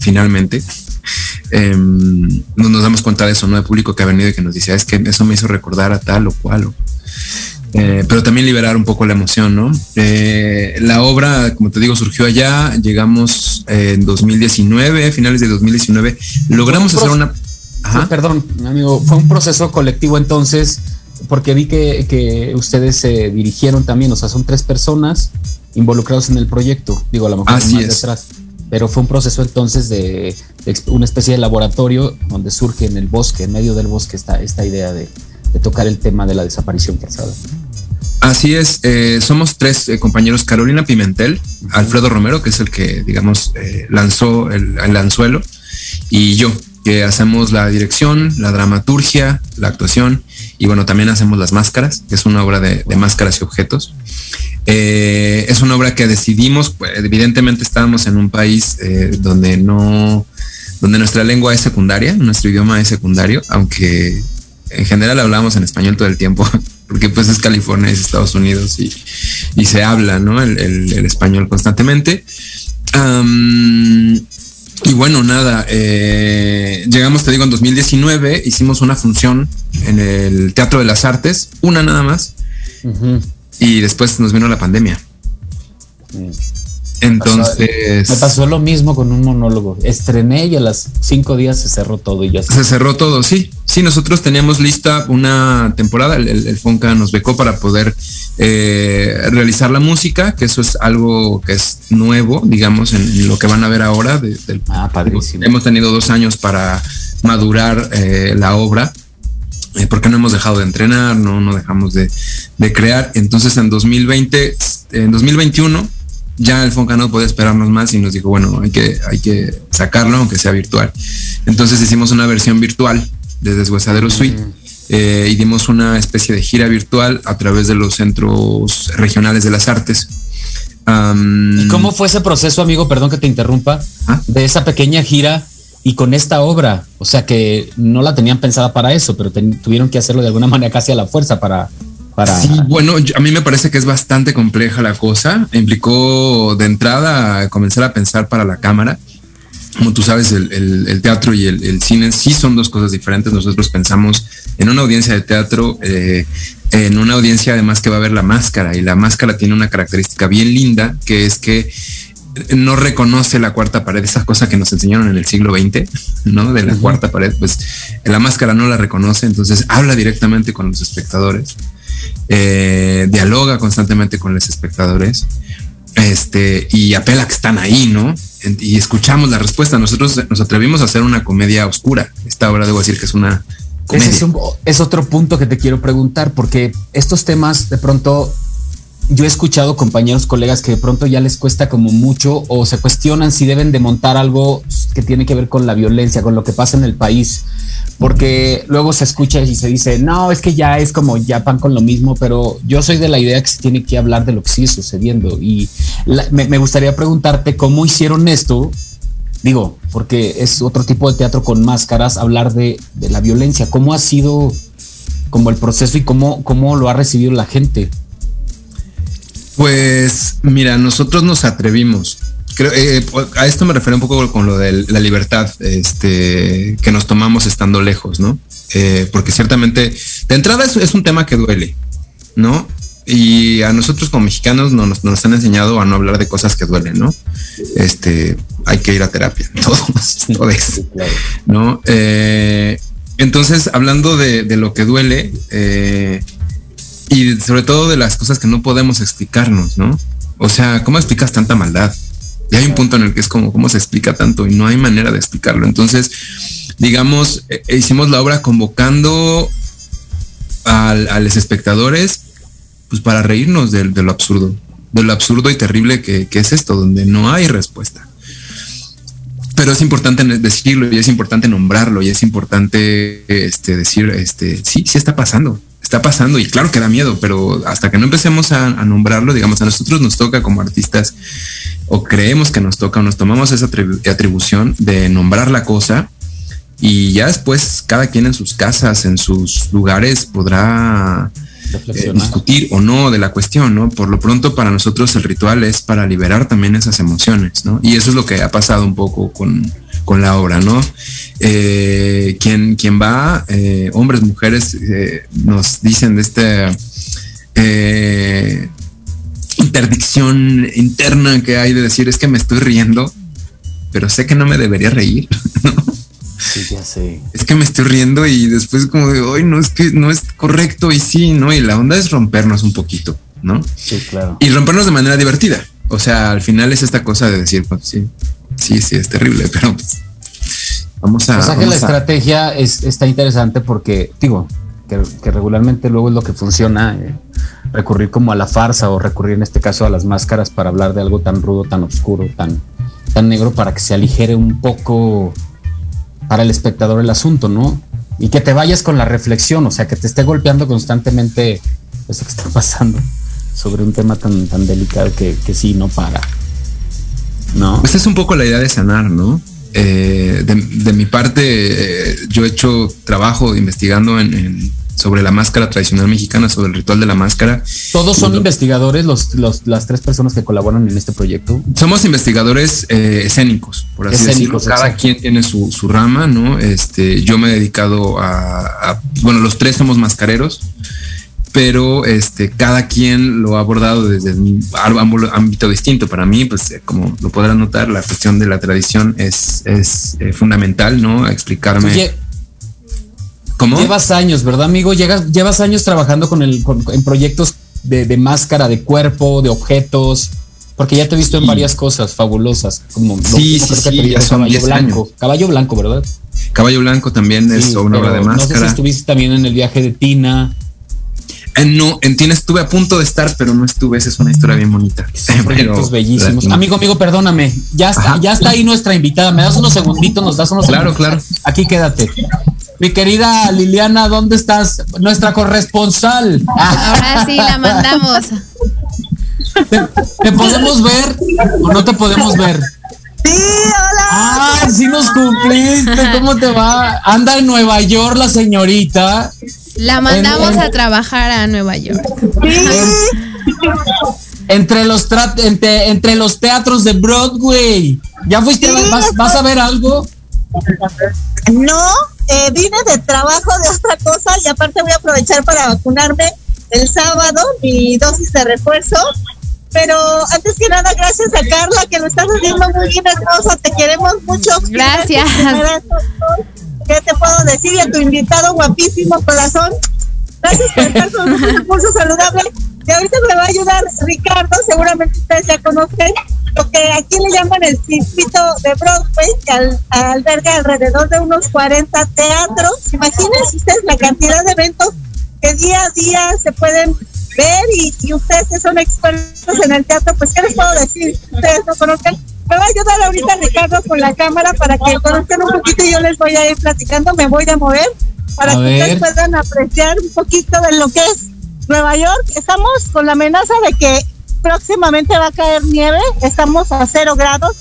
finalmente, eh, no nos damos cuenta de eso, ¿no? De público que ha venido y que nos dice, es que eso me hizo recordar a tal o cual. O, eh, pero también liberar un poco la emoción, ¿no? Eh, la obra, como te digo, surgió allá, llegamos en 2019, finales de 2019, logramos hacer una... Ajá. Perdón, amigo, fue un proceso colectivo entonces, porque vi que, que ustedes se dirigieron también, o sea, son tres personas involucrados en el proyecto, digo, a lo mejor Así más es. detrás pero fue un proceso entonces de, de, una especie de laboratorio donde surge en el bosque, en medio del bosque, esta, esta idea de, de tocar el tema de la desaparición forzada. Así es, eh, somos tres eh, compañeros, Carolina Pimentel, uh -huh. Alfredo Romero, que es el que, digamos, eh, lanzó el, el, anzuelo, y yo, que hacemos la dirección, la dramaturgia, la actuación, y bueno, también hacemos las máscaras, que es una obra de, de máscaras y objetos. Eh, es una obra que decidimos, pues, evidentemente estábamos en un país eh, donde no, donde nuestra lengua es secundaria, nuestro idioma es secundario, aunque en general hablamos en español todo el tiempo, (laughs) porque pues es California, es Estados Unidos y, y se habla, ¿no? El, el, español constantemente. Y bueno, nada, eh, llegamos, te digo, en 2019, hicimos una función en el Teatro de las Artes, una nada más. Y después nos vino la pandemia. Entonces. Me pasó lo mismo con un monólogo. Estrené y a las cinco días se cerró todo y ya Se cerró todo, sí. Sí, nosotros teníamos lista una temporada. El, el, el Fonca nos becó para poder eh, realizar la música, que eso es algo que es nuevo, digamos, en, en lo que van a ver ahora. De, del, ah, padrísimo. Hemos tenido dos años para madurar eh, la obra eh, porque no hemos dejado de entrenar, no, no dejamos de, de, crear. Entonces en 2020, en 2021, ya el Fonca no podía esperarnos más y nos dijo, bueno, hay que, hay que sacarlo, aunque sea virtual. Entonces hicimos una versión virtual de Deshuesadero Suite. Eh, y dimos una especie de gira virtual a través de los centros regionales de las artes. Um, ¿Y cómo fue ese proceso, amigo? Perdón que te interrumpa. ¿Ah? De esa pequeña gira y con esta obra, o sea que no la tenían pensada para eso, pero ten, tuvieron que hacerlo de alguna (laughs) manera casi a la fuerza para... para... Sí, bueno, a mí me parece que es bastante compleja la cosa. Implicó de entrada comenzar a pensar para la cámara. Como tú sabes, el, el, el teatro y el, el, cine sí son dos cosas diferentes. Nosotros pensamos en una audiencia de teatro, eh, en una audiencia además que va a ver la máscara y la máscara tiene una característica bien linda, que es que no reconoce la cuarta pared, esa cosa que nos enseñaron en el siglo XX, ¿no? De la uh -huh. cuarta pared, pues la máscara no la reconoce, entonces habla directamente con los espectadores, eh, dialoga constantemente con los espectadores, este, y apela que están ahí, ¿no? Y escuchamos la respuesta. Nosotros nos atrevimos a hacer una comedia oscura. Esta obra debo decir que es una comedia. Es, un, es otro punto que te quiero preguntar, porque estos temas de pronto yo he escuchado compañeros, colegas que de pronto ya les cuesta como mucho o se cuestionan si deben de montar algo que tiene que ver con la violencia, con lo que pasa en el país, porque luego se escucha y se dice, no, es que ya es como ya pan con lo mismo, pero yo soy de la idea que se tiene que hablar de lo que sigue sucediendo. Y me, gustaría preguntarte cómo hicieron esto digo, porque es otro tipo de teatro con máscaras, hablar de, de, la violencia, cómo ha sido como el proceso y cómo, cómo lo ha recibido la gente. Pues mira, nosotros nos atrevimos. Creo, eh, a esto me refiero un poco con lo de la libertad este, que nos tomamos estando lejos, ¿no? Eh, porque ciertamente, de entrada es, es un tema que duele, ¿no? y a nosotros como mexicanos nos, nos, han enseñado a no hablar de cosas que duelen, ¿no? Este, hay que ir a terapia, (laughs) todos, todos, ¿no? Eh, entonces, hablando de, de, lo que duele eh, y sobre todo de las cosas que no podemos explicarnos, ¿no? O sea, ¿cómo explicas tanta maldad? Y hay un punto en el que es como, ¿cómo se explica tanto? Y no hay manera de explicarlo. Entonces, digamos, eh, hicimos la obra convocando a los espectadores pues para reírnos de, de, lo absurdo, de lo absurdo y terrible que, que, es esto, donde no hay respuesta. Pero es importante decirlo y es importante nombrarlo y es importante este, decir, este, sí, sí está pasando, está pasando y claro que da miedo, pero hasta que no empecemos a, a nombrarlo, digamos, a nosotros nos toca como artistas o creemos que nos toca o nos tomamos esa atribución de nombrar la cosa y ya después cada quien en sus casas, en sus lugares podrá eh, discutir o no de la cuestión, ¿no? Por lo pronto para nosotros el ritual es para liberar también esas emociones, ¿no? Y eso es lo que ha pasado un poco con, con la obra, ¿no? Eh, quien, quien va, eh, hombres, mujeres, eh, nos dicen de esta interdicción interna que hay de decir es que me estoy riendo, pero sé que no me debería reír, (laughs) ¿no? Sí, ya sé. Es que me estoy riendo y después como de, hoy no es que no es correcto y sí, ¿no? Y la onda es rompernos un poquito, ¿no? Sí, claro. Y rompernos de manera divertida. O sea, al final es esta cosa de decir, pues sí, sí, sí, es terrible, (laughs) pero pues, vamos a... O sea que la a... estrategia es, está interesante porque, digo, que, que, regularmente luego es lo que funciona, eh, recurrir como a la farsa o recurrir en este caso a las máscaras para hablar de algo tan rudo, tan oscuro, tan, tan negro, para que se aligere un poco para el espectador el asunto, ¿no? Y que te vayas con la reflexión, o sea, que te esté golpeando constantemente eso que está (laughs) pasando sobre un tema tan, tan delicado que, que sí no para. ¿No? Pues es un poco la idea de sanar, ¿no? Eh, de, de, mi parte, eh, yo he hecho trabajo investigando en, en, sobre la máscara tradicional mexicana, sobre el ritual de la máscara. ¿Todos son lo, investigadores, los, los, las tres personas que colaboran en este proyecto? Somos investigadores eh, escénicos, por así escénicos, decirlo. Cada exacto. quien tiene su, su, rama, ¿no? Este, yo me he dedicado a, a, bueno, los tres somos mascareros, pero este, cada quien lo ha abordado desde un ámbito distinto. Para mí, pues, como lo podrán notar, la cuestión de la tradición es, es eh, fundamental, ¿no? A explicarme. Oye, ¿Cómo? Llevas años, ¿verdad, amigo? Llegas, llevas años trabajando con el, con, en proyectos de, de, máscara, de cuerpo, de objetos, porque ya te he visto en varias cosas fabulosas, como sí, sí, sí, ya caballo blanco, años. caballo blanco, ¿verdad? Caballo blanco también sí, es una obra de máscara. No sé si estuviste también en el viaje de Tina. Eh, no, en Tina estuve a punto de estar, pero no estuve. Esa es una historia bien bonita. (laughs) Son proyectos bellísimos. Amigo, amigo, perdóname. Ya está, Ajá. ya está ahí nuestra invitada. Me das unos segunditos, nos das unos Claro, segunditos. claro. Aquí quédate. Mi querida Liliana, ¿dónde estás? Nuestra corresponsal. Ahora sí la mandamos. ¿Te, ¿Te, podemos ver o no te podemos ver? Sí, hola. Ah, sí nos cumpliste. ¿Cómo te va? Anda en Nueva York la señorita. La mandamos en, en, a trabajar a Nueva York. Sí. Entre los, entre, entre los teatros de Broadway. ¿Ya fuiste? Sí. ¿Vas, ¿Vas a ver algo? No, eh, vine de trabajo de otra cosa y aparte voy a aprovechar para vacunarme el sábado, mi dosis de refuerzo. Pero antes que nada, gracias a Carla, que lo estás haciendo muy bien, hermosa. Te queremos mucho. Gracias. ¿Qué te puedo decir? Y a tu invitado guapísimo, corazón. Gracias por estar con en Pulso Saludable. Y ahorita me va a ayudar Ricardo, seguramente ustedes ya conocen lo que aquí le llaman el circuito de Broadway, que al, alberga alrededor de unos 40 teatros. Imagínense ustedes la cantidad de eventos que día a día se pueden ver y, ustedes que son expertos en el teatro, pues ¿qué les puedo decir? Ustedes no conozcan. Me va a ayudar ahorita Ricardo con la cámara para que conozcan un poquito y yo les voy a ir platicando, me voy a mover para A que ver. ustedes puedan apreciar un poquito de lo que es Nueva York. Estamos con la amenaza de que próximamente va a caer nieve, estamos a cero grados.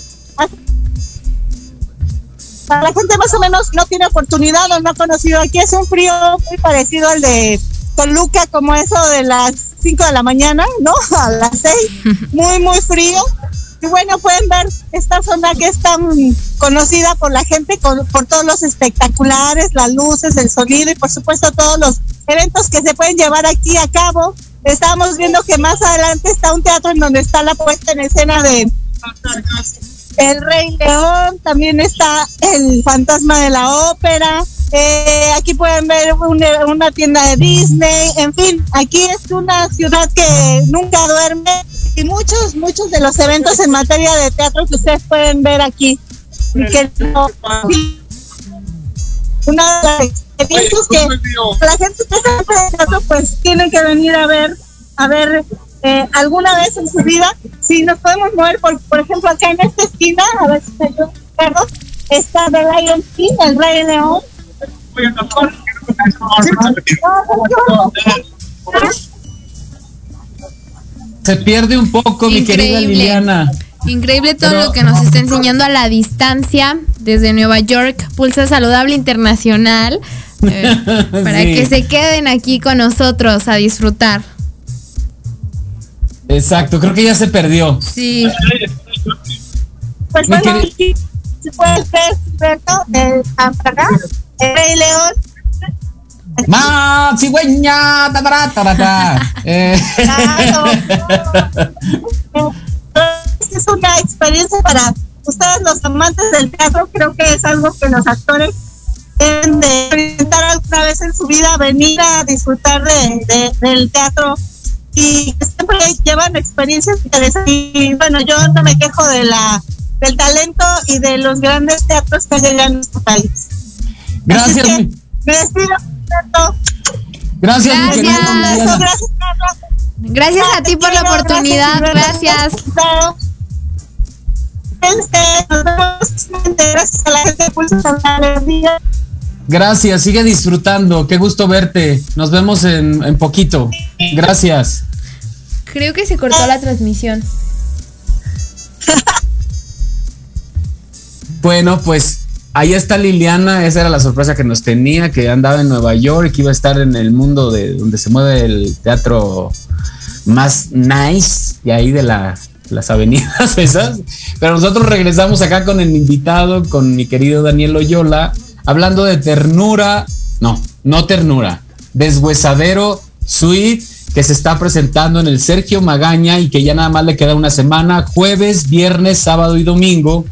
Para la gente más o menos no tiene oportunidad o no ha conocido aquí, es un frío muy parecido al de Toluca, como eso de las 5 de la mañana, ¿no? (laughs) A las 6, (laughs) muy, muy frío. Y bueno, pueden ver esta zona que es tan conocida por la gente, con- por todos los espectaculares, las luces, el sonido y por supuesto todos los eventos que se pueden llevar aquí a cabo. Estábamos viendo que más adelante está un teatro en donde está la puesta en escena de El Rey León, también está el Fantasma de la Ópera. eh, aquí pueden ver una, una tienda de Disney, en fin, aquí es una ciudad que nunca duerme y muchos, muchos de los eventos en materia de teatro que ustedes pueden ver aquí. Que no- una de las experiencias que la gente que sabe de teatro pues tienen que venir a ver, a ver eh, alguna vez en su vida, si nos podemos mover, por, por ejemplo, acá en esta esquina, a ver si me Carlos, está The Lion King, el Rey León. Se pierde un poco, mi querida. Liliana. Increíble todo Pero- lo que nos está enseñando a la distancia desde Nueva York, Pulsa Saludable Internacional, eh, (laughs) para Sí. que se queden aquí con nosotros a disfrutar. Exacto, creo que ya se perdió. Sí. Pues bueno, queri- aquí se puede ver, ¿cierto? El, acá, el Rey León. ¡Ma! ¡Cigüeña! ¡Tatará, taratá! (laughs) Eh, (laughs) Es una experiencia para ustedes los amantes del teatro, creo que es algo que los actores deben de experimentar alguna vez en su vida, venir a disfrutar de, de- del teatro y siempre llevan experiencias interesantes y bueno, yo no me quejo de la del talento y de los grandes teatros que allá en nuestro país. Gracias, que me despido. Gracias, mi Gracias. gracias, Carla. Gracias a ti por la Gracias, oportunidad. Gracias. Nos vemos. Gracias a la gente de Pulso Saludable. Gracias, sigue disfrutando. Qué gusto verte. Nos vemos en, en poquito. Gracias. Creo que se cortó la transmisión. Bueno, pues ahí está Liliana. Esa era la sorpresa que nos tenía, que andaba en Nueva York, que iba a estar en el mundo de donde se mueve el teatro más nice y ahí de la- las avenidas (laughs) esas. Pero nosotros regresamos acá con el invitado, con mi querido Daniel Loyola, hablando de ternura, no, no ternura, deshuesadero suite que se está presentando en el Sergio Magaña y que ya nada más le queda una semana, jueves, viernes, sábado y domingo.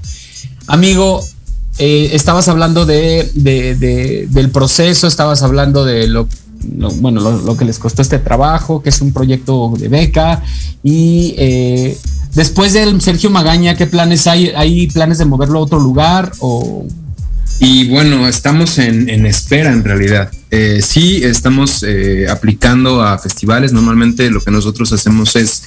Amigo, eh, estabas hablando de, de- de- del proceso, estabas hablando de lo, bueno, lo, lo que les costó este trabajo, que es un proyecto de beca. Y eh, después del Sergio Magaña, ¿qué planes hay? ¿Hay planes de moverlo a otro lugar? O Y bueno, estamos en, en espera en realidad. Eh, sí, estamos eh, aplicando a festivales. Normalmente lo que nosotros hacemos es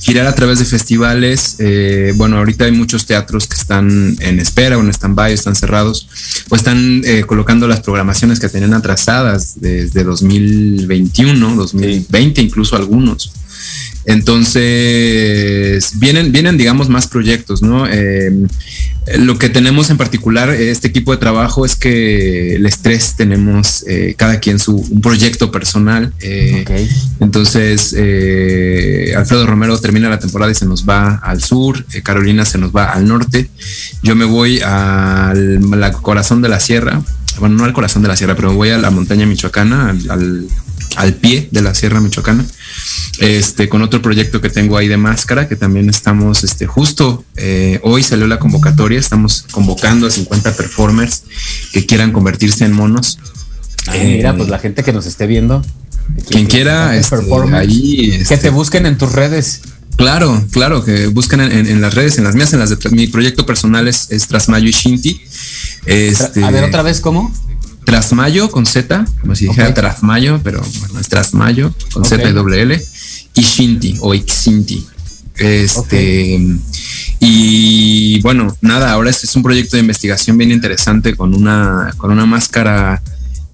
girar a través de festivales. Eh, bueno, ahorita hay muchos teatros que están en espera o en stand-by, están cerrados, o están eh, colocando las programaciones que tenían atrasadas desde 2021, 2020 incluso algunos. Entonces, vienen, vienen, digamos, más proyectos, ¿no? Eh, lo que tenemos en particular, este equipo de trabajo, es que el estrés tenemos eh, cada quien su un proyecto personal. eh, Entonces, eh, Alfredo Romero termina la temporada y se nos va al sur, eh, Carolina se nos va al norte. Yo me voy al la corazón de la sierra, bueno, no al corazón de la sierra, pero voy a la montaña michoacana, al, al- al pie de la sierra michoacana este, con otro proyecto que tengo ahí de máscara, que también estamos, este, justo eh, hoy salió la convocatoria, estamos convocando a 50 performers que quieran convertirse en monos. Ah, Eh, mira, pues la gente que nos esté viendo. quien quiera, este, ahí, que este, te busquen en tus redes. Claro, claro, que busquen en, en- en las redes, en las mías, en las de mi proyecto personal es, es Trasmayo y Shinti. Este, A ver, otra vez, ¿cómo? Trasmayo con Z, como si dijera Trasmayo, pero bueno, es Trasmayo con Z y doble L. Ishinti o Ixinti. Este, y bueno, nada, ahora este es un proyecto de investigación bien interesante con una, con una máscara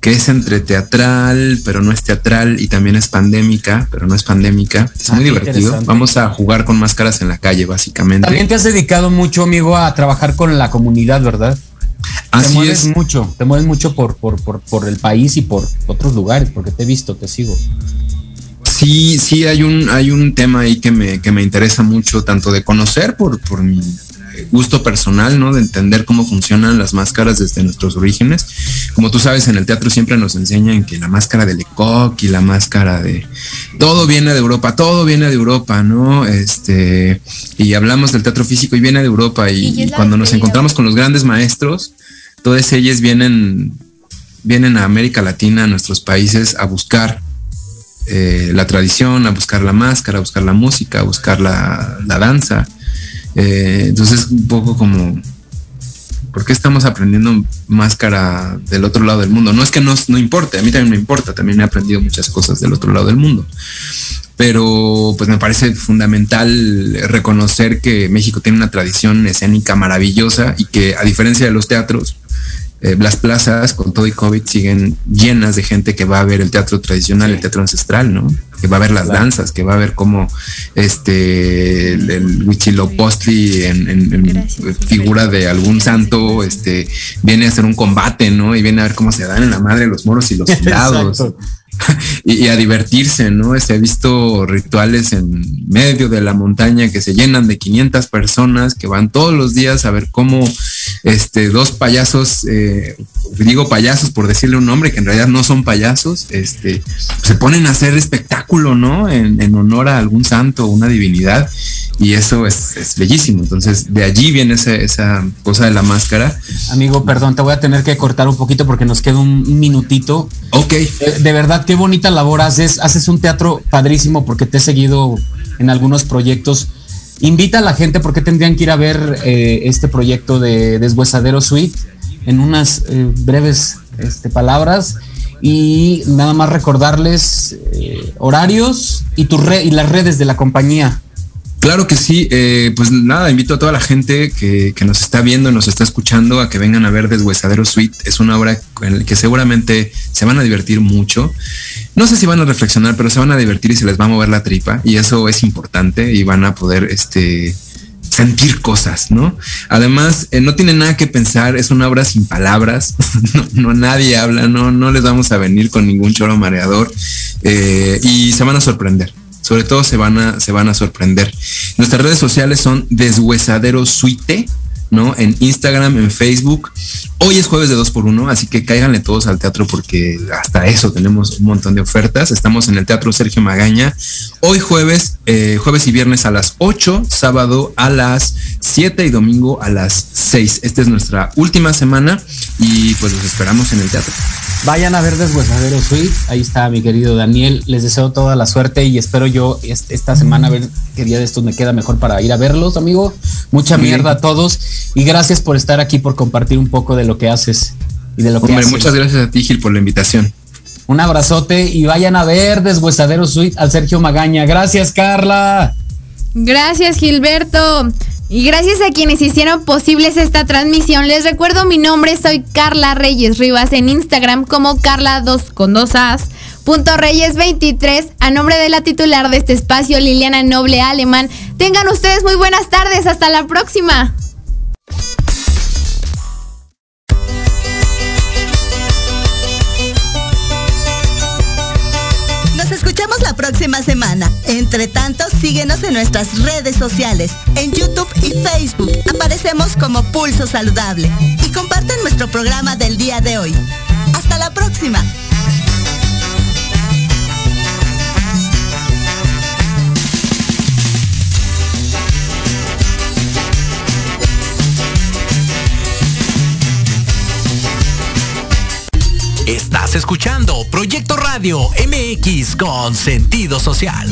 que es entre teatral, pero no es teatral y también es pandémica, pero no es pandémica. Es muy Ah, qué divertido. Vamos a jugar con máscaras en la calle, básicamente. También te has dedicado mucho, amigo, a trabajar con la comunidad, ¿verdad? Te Así mueves es. mucho, te mueves mucho por, por, por, por el país y por otros lugares, porque te he visto, te sigo. Sí, sí, hay un, hay un tema ahí que me, que me interesa mucho, tanto de conocer por, por mi gusto personal, ¿no? De entender cómo funcionan las máscaras desde nuestros orígenes. Como tú sabes, en el teatro siempre nos enseñan que la máscara de Lecoq y la máscara de todo viene de Europa, todo viene de Europa, ¿no? Este, y hablamos del teatro físico y viene de Europa. Y, y cuando nos encontramos con los grandes maestros, todos ellos vienen, vienen a América Latina, a nuestros países, a buscar eh, la tradición, a buscar la máscara, a buscar la música, a buscar la, la danza. Eh, entonces, un poco como, ¿por qué estamos aprendiendo máscara del otro lado del mundo? No es que no, no importe, a mí también me importa, también he aprendido muchas cosas del otro lado del mundo. Pero pues me parece fundamental reconocer que México tiene una tradición escénica maravillosa y que a diferencia de los teatros, eh, las plazas con todo y COVID siguen llenas de gente que va a ver el teatro tradicional, el teatro ancestral, ¿no? Que va a ver las danzas, que va a ver cómo este el, el Huitzilopochtli en, en- en figura de algún santo, este viene a hacer un combate, ¿no? Y viene a ver cómo se dan en la madre los moros y los (laughs) soldados. (laughs) Y, y a divertirse, ¿no? Se ha visto rituales en medio de la montaña que se llenan de 500 personas que van todos los días a ver cómo este, dos payasos, eh, digo payasos por decirle un nombre, que en realidad no son payasos, este, se ponen a hacer espectáculo, ¿no? En, en honor a algún santo o una divinidad. Y eso es, es bellísimo. Entonces, de allí viene esa, esa cosa de la máscara. Amigo, perdón, te voy a tener que cortar un poquito porque nos queda un minutito. Ok. De, de verdad, qué bonita labor haces. Haces un teatro padrísimo porque te he seguido en algunos proyectos. Invita a la gente porque tendrían que ir a ver eh, este proyecto de Deshuesadero Suite en unas eh, breves este, palabras. Y nada más recordarles eh, horarios y, tu re- y las redes de la compañía. Claro que sí, eh, pues nada, invito a toda la gente que, nos está viendo, nos está escuchando a que vengan a ver Deshuesadero Suite. Es una obra en la que seguramente se van a divertir mucho. No sé si van a reflexionar, pero se van a divertir y se les va a mover la tripa y eso es importante y van a poder este sentir cosas, ¿no? Además, eh, no tiene nada que pensar, es una obra sin palabras, (laughs) no, no nadie habla, no, no les vamos a venir con ningún choro mareador eh, y se van a sorprender sobre todo se van a, se van a sorprender. Nuestras redes sociales son Deshuesadero Suite, ¿no? En Instagram, en Facebook. Hoy es jueves de 2 por 1 así que cáiganle todos al teatro porque hasta eso tenemos un montón de ofertas. Estamos en el Teatro Sergio Magaña. Hoy jueves, eh, jueves y viernes a las 8, sábado a las 7 y domingo a las 6. Esta es nuestra última semana y pues los esperamos en el teatro. Vayan a ver Deshuesadero Suite. Ahí está mi querido Daniel. Les deseo toda la suerte y espero yo es- esta semana ver qué día de estos me queda mejor para ir a verlos, amigo. Mucha mierda a todos y gracias por estar aquí, por compartir un poco de lo que haces y de lo que Hombre, haces. muchas gracias a ti, Gil, por la invitación. Un abrazote y vayan a ver Deshuesadero Suite al Sergio Magaña. Gracias, Carla. Gracias, Gilberto. Y gracias a quienes hicieron posibles esta transmisión. Les recuerdo mi nombre, soy Carla Reyes Rivas en Instagram como Carla 2 con 2 As. Punto Reyes 23, a nombre de la titular de este espacio, Liliana Noble Alemán. Tengan ustedes muy buenas tardes, hasta la próxima. Nos escuchamos la próxima semana. Entre tanto, síguenos en nuestras redes sociales. En YouTube y Facebook aparecemos como Pulso Saludable. Y comparten nuestro programa del día de hoy. Hasta la próxima. Estás escuchando Proyecto Radio MX con sentido social.